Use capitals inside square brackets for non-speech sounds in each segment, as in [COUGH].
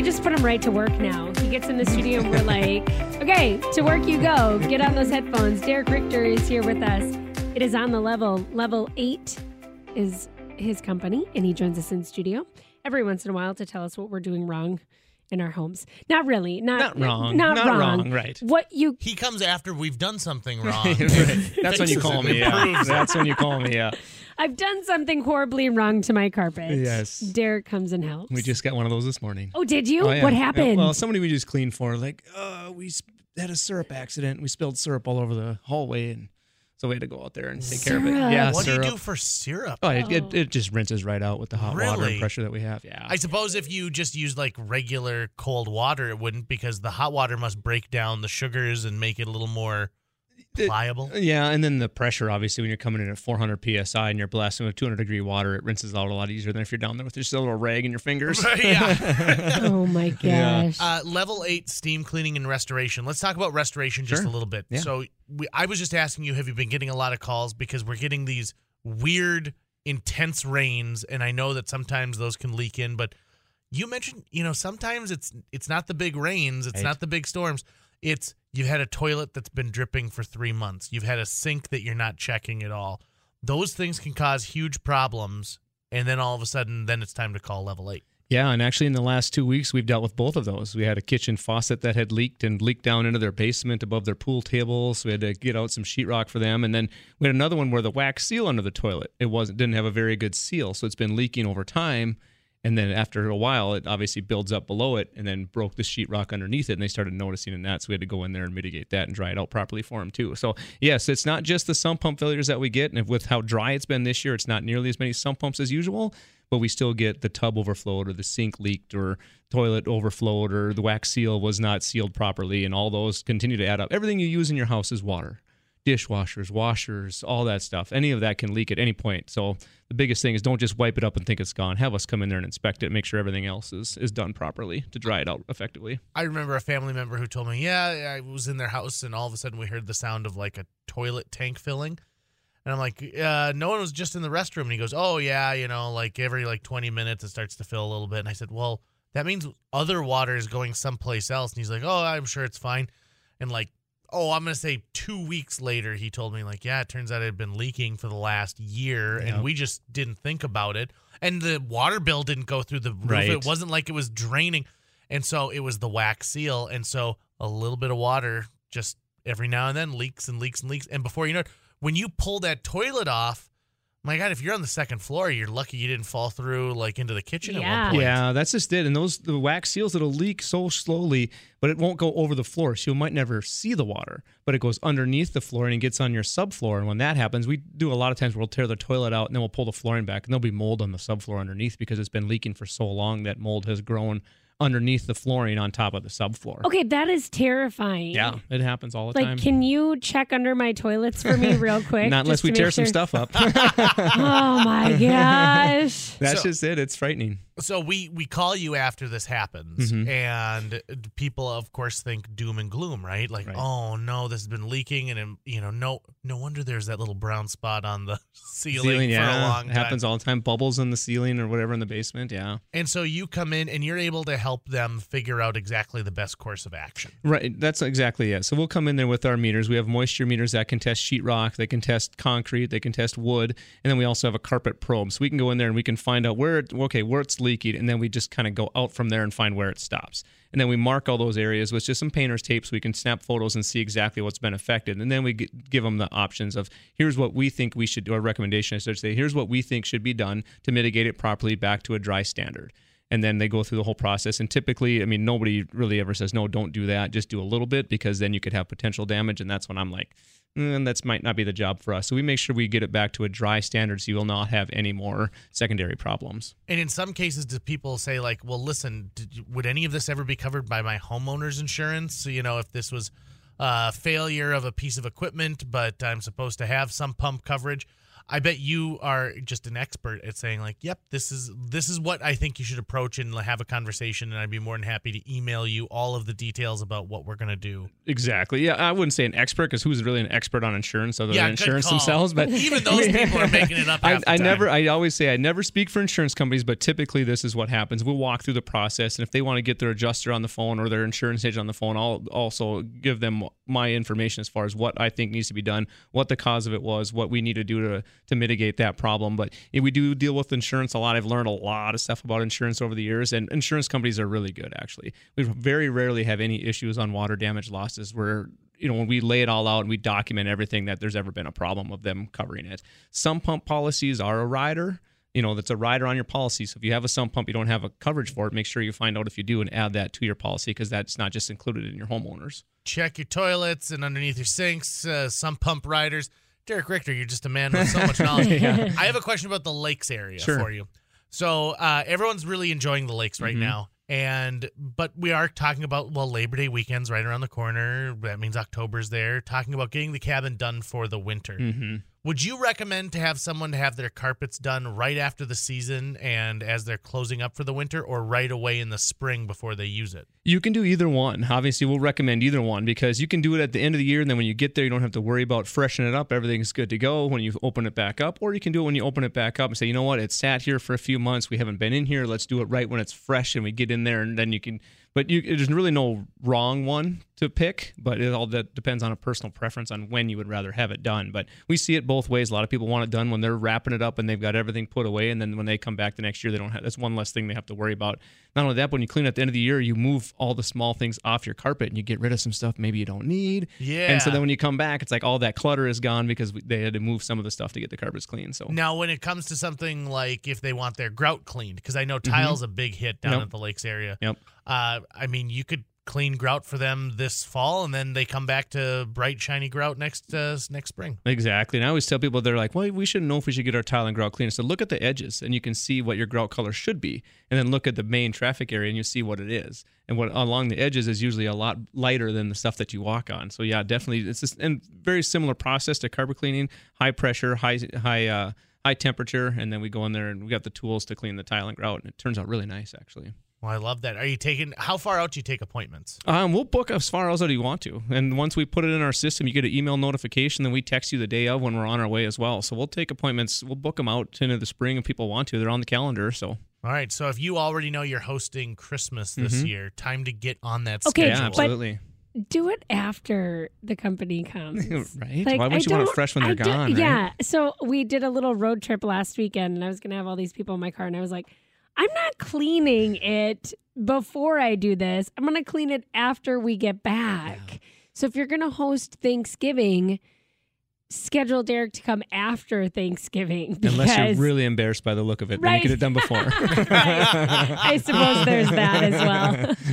we just put him right to work now. He gets in the studio and we're like, okay, to work you go. Get on those headphones. Derek Richter is here with us. It is on the level. Level eight is his company, and he joins us in studio every once in a while to tell us what we're doing wrong in our homes. Not really. Not, Not wrong. Not, Not wrong. wrong, right. What you He comes after we've done something [LAUGHS] wrong. Right. That's when you call me. Yeah. That's when you call me. Yeah. [LAUGHS] I've done something horribly wrong to my carpet. Yes. Derek comes and helps. We just got one of those this morning. Oh, did you? Oh, yeah. What Yeah, happened? Well, somebody we just cleaned for, like, uh, we sp- had a syrup accident. We spilled syrup all over the hallway, and so we had to go out there and take care of it. Yeah, what syrup. do you do for syrup? Oh, it, it, Oh. it just rinses right out with the hot water and pressure that we have. Yeah. I suppose if you just used like regular cold water, it wouldn't because the hot water must break down the sugars and make it a little more It- pliable. yeah, and then the pressure, obviously, when you're coming in at 400 psi and you're blasting with 200 degree water, it rinses out a lot easier than if you're down there with just a little rag in your fingers. [LAUGHS] Yeah. [LAUGHS] oh my Yeah. gosh. Uh, level eight steam cleaning and restoration. Let's talk about restoration just Sure. a little bit. Yeah. So we, I was just asking you, have you been getting a lot of calls because we're getting these weird, intense rains, and I know that sometimes those can leak in. But you mentioned, you know, sometimes it's it's not the big rains, it's Right. not the big storms. It's you've had a toilet that's been dripping for three months. You've had a sink that you're not checking at all. Those things can cause huge problems, and then all of a sudden, then it's time to call level eight. Yeah, and actually in the last two weeks we've dealt with both of those. We had a kitchen faucet that had leaked and leaked down into their basement above their pool table, so we had to get out some sheetrock for them. And then we had another one where the wax seal under the toilet it wasn't didn't have a very good seal, so it's been leaking over time. And then after a while, it obviously builds up below it, and then broke the sheetrock underneath it, and they started noticing in that. So we had to go in there and mitigate that and dry it out properly for them too. So yes, it's not just the sump pump failures that we get, and with how dry it's been this year, it's not nearly as many sump pumps as usual but we still get the tub overflowed or the sink leaked or toilet overflowed or the wax seal was not sealed properly and all those continue to add up everything you use in your house is water dishwashers washers all that stuff any of that can leak at any point so the biggest thing is don't just wipe it up and think it's gone have us come in there and inspect it make sure everything else is, is done properly to dry it out effectively I remember a family member who told me, "Yeah, I was in their house, and all of a sudden we heard the sound of like a toilet tank filling." And I'm like, uh, "No one was just in the restroom." And he goes, "Oh yeah, you know, like every like 20 minutes it starts to fill a little bit." And I said, "Well, that means other water is going someplace else." And he's like, "Oh, I'm sure it's fine." And like, oh, I'm gonna say two weeks later, he told me like, "Yeah, it turns out it had been leaking for the last year, Yeah. and we just didn't think about it." And the water bill didn't go through the roof. Right. It wasn't like it was draining. And so it was the wax seal. And so a little bit of water just every now and then leaks and leaks and leaks. And before you know it, when you pull that toilet off, my God, if you're on the second floor, you're lucky you didn't fall through like into the kitchen at Yeah. one point. Yeah, that's just it. And those the wax seals it'll leak so slowly, but it won't go over the floor, so you might never see the water. But it goes underneath the floor and it gets on your subfloor. And when that happens, we do a lot of times we'll tear the toilet out and then we'll pull the flooring back, and there'll be mold on the subfloor underneath because it's been leaking for so long that mold has grown underneath the flooring on top of the subfloor. okay, that is terrifying. Yeah, it happens all the Like, time. Like, can you check under my toilets for me [LAUGHS] real quick? Not unless we tear make some stuff up. [LAUGHS] Oh my [LAUGHS] gosh. That's So- just it. It's frightening. So we we call you after this happens, Mhm. and people of course think doom and gloom, right? Like, Right. oh no, this has been leaking, and um, you know, no no wonder there's that little brown spot on the [LAUGHS] ceiling, Ceiling, for yeah, a long it happens all the time. Bubbles in the ceiling or whatever in the basement. Yeah. And so you come in and you're able to help them figure out exactly the best course of action. Right, that's exactly it. So we'll come in there with our meters. We have moisture meters that can test sheetrock, they can test concrete, they can test wood, and then we also have a carpet probe. So we can go in there and we can find out where, it, okay, where it's leaking, and then we just kind of go out from there and find where it stops. And then we mark all those areas with just some painter's tape so we can snap photos and see exactly what's been affected. And then we give them the options of here's what we think we should do, a recommendation, I should say, here's what we think should be done to mitigate it properly back to a dry standard and then they go through the whole process. And typically, I mean, nobody really ever says, no, don't do that. Just do a little bit because then you could have potential damage. And that's when I'm like, mm, that's might not be the job for us. So we make sure we get it back to a dry standard so you will not have any more secondary problems. And in some cases, do people say like, "Well, listen, did would any of this ever be covered by my homeowner's insurance? So, you know, if this was a failure of a piece of equipment, but I'm supposed to have sump pump coverage." I bet you are just an expert at saying like, "Yep, this is this is what I think you should approach and have a conversation." And I'd be more than happy to email you all of the details about what we're gonna do. Exactly. Yeah, I wouldn't say an expert because who's really an expert on insurance other Yeah, than insurance call. themselves? But [LAUGHS] Even those people are making it up. [LAUGHS] I, I never. I always say I never speak for insurance companies, but typically this is what happens. We'll walk through the process, and if they want to get their adjuster on the phone or their insurance agent on the phone, I'll also give them my information as far as what I think needs to be done, what the cause of it was, what we need to do to to mitigate that problem. But we do deal with insurance a lot. I've learned a lot of stuff about insurance over the years, and insurance companies are really good. Actually, we very rarely have any issues on water damage losses where you know when we lay it all out and we document everything that there's ever been a problem of them covering it. Sump pump policies are a rider. You know, that's a rider on your policy. So if you have a sump pump, you don't have a coverage for it. Make sure you find out if you do and add that to your policy because that's not just included in your homeowners. check your toilets and underneath your sinks, uh, sump pump riders. Derek Richter, you're just a man with so much [LAUGHS] knowledge. I have a question about the lakes area Sure. for you. So uh, everyone's really enjoying the lakes right Mhm. now, and but we are talking about well Labor Day weekend's right around the corner. That means October's there. Talking about getting the cabin done for the winter. Mm-hmm. Would you recommend to have someone to have their carpets done right after the season and as they're closing up for the winter, or right away in the spring before they use it? You can do either one. Obviously, we'll recommend either one because you can do it at the end of the year, and then when you get there, you don't have to worry about freshening it up. Everything's good to go when you open it back up, or you can do it when you open it back up and say, you know what, it sat here for a few months. We haven't been in here. Let's do it right when it's fresh and we get in there, and then you can. But you, there's really no wrong one to pick, but it all that depends on a personal preference on when you would rather have it done. But we see it both ways. A lot of people want it done when they're wrapping it up and they've got everything put away, and then when they come back the next year, they don't have. That's one less thing they have to worry about. Not only that, but when you clean at the end of the year, you move all the small things off your carpet and you get rid of some stuff maybe you don't need. Yeah. And so then when you come back, it's like all that clutter is gone because they had to move some of the stuff to get the carpets clean. So Now, when it comes to something like if they want their grout cleaned, because I know tile's a big hit down Mm-hmm. Yep. at the lakes area. Yep. Uh, I mean, you could clean grout for them this fall, and then they come back to bright, shiny grout next uh, next spring. Exactly. And I always tell people they're like, well, we shouldn't know if we should get our tile and grout clean. So look at the edges and you can see what your grout color should be. And then look at the main traffic area and you see what it is. And what along the edges is usually a lot lighter than the stuff that you walk on. So yeah, definitely it's just and very similar process to carpet cleaning, high pressure, high high uh high temperature, and then we go in there and we got the tools to clean the tile and grout and it turns out really nice actually. Well, I love that. Are you taking how far out do you take appointments? Um, we'll book as far out as you want to, and once we put it in our system, you get an email notification. Then we text you the day of when we're on our way as well. So we'll take appointments. We'll book them out into the spring if people want to. They're on the calendar. So All right. So if you already know you're hosting Christmas this Mhm. year, time to get on that Okay, yeah, schedule. but- absolutely. Do it after the company comes. [LAUGHS] right? Like, Why wouldn't you want it fresh when they're I do- gone? right? Yeah. So we did a little road trip last weekend, and I was going to have all these people in my car, and I was like, I'm not cleaning it before I do this. I'm going to clean it after we get back. So if you're going to host Thanksgiving, schedule Derek to come after Thanksgiving. [LAUGHS] Unless you're really embarrassed by the look of it, then you get it done before. [LAUGHS] I suppose there's that as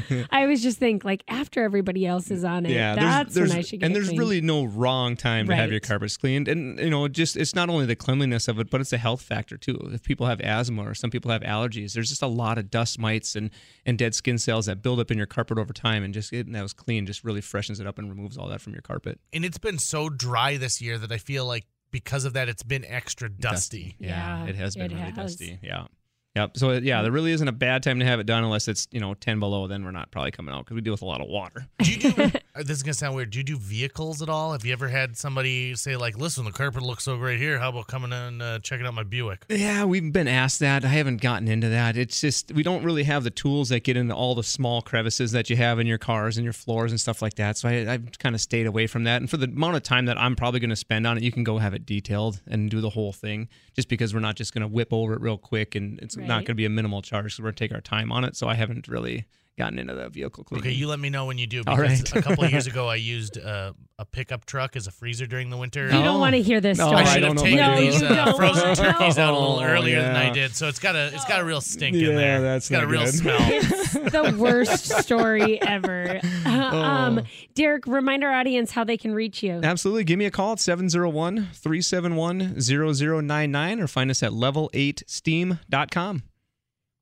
well. [LAUGHS] I always just think like after everybody else is on it, yeah, that's there's, when I should get and there's cleaned. really no wrong time to have your carpets cleaned, and you know, just it's not only the cleanliness of it, but it's a health factor too. If people have asthma or some people have allergies, there's just a lot of dust mites and and dead skin cells that build up in your carpet over time, and just getting those clean just really freshens it up and removes all that from your carpet. and it's been so dry this year that I feel like because of that, it's been extra dusty. Yeah, Yeah, it has been it really has. dusty. Yeah. Yep. So yeah, there really isn't a bad time to have it done unless it's you know ten below. Then we're not probably coming out because we deal with a lot of water. Do you do? Uh, this is gonna sound weird. Do you do vehicles at all? Have you ever had somebody say like, "Listen, the carpet looks so great here. How about coming in and uh, checking out my Buick?" Yeah, we've been asked that. I haven't gotten into that. It's just we don't really have the tools that get into all the small crevices that you have in your cars and your floors and stuff like that. So I, I've kind of stayed away from that. And for the amount of time that I'm probably going to spend on it, you can go have it detailed and do the whole thing. Just because we're not just going to whip over it real quick and it's not going to be a minimal charge. So we're going to take our time on it. So I haven't really gotten into the vehicle cleaning. Okay, you let me know when you do. Because right. a couple of years ago, I [LAUGHS] used uh, a pickup truck as a freezer during the winter. You don't Oh. want to hear this No, story. I I should don't have know if taken I these You uh, don't frozen turkeys out a little Oh, earlier than I did, so it's got a it's got a real stink Yeah, in there. that's it's got a not real good. smell. [LAUGHS] it's the worst story ever. [LAUGHS] Uh, um, Derek, remind our audience how they can reach you. Absolutely. Give me a call at 701 371 0099 or find us at level8steam.com.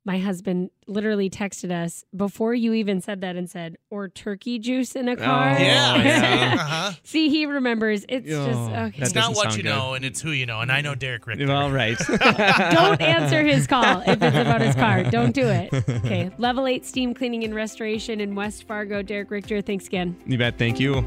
My husband literally texted us before you even said that and said, or turkey juice in a car. Oh, yeah. [LAUGHS] uh-huh. See, he remembers. It's Oh, just, okay. It's not what you good. know, and it's who you know. And I know Derek Richter. All right. [LAUGHS] Don't answer his call if it's about his car. Don't do it. [LAUGHS] Okay. Level 8 steam cleaning and restoration in West Fargo. Derek Richter, thanks again. you bet. Thank you.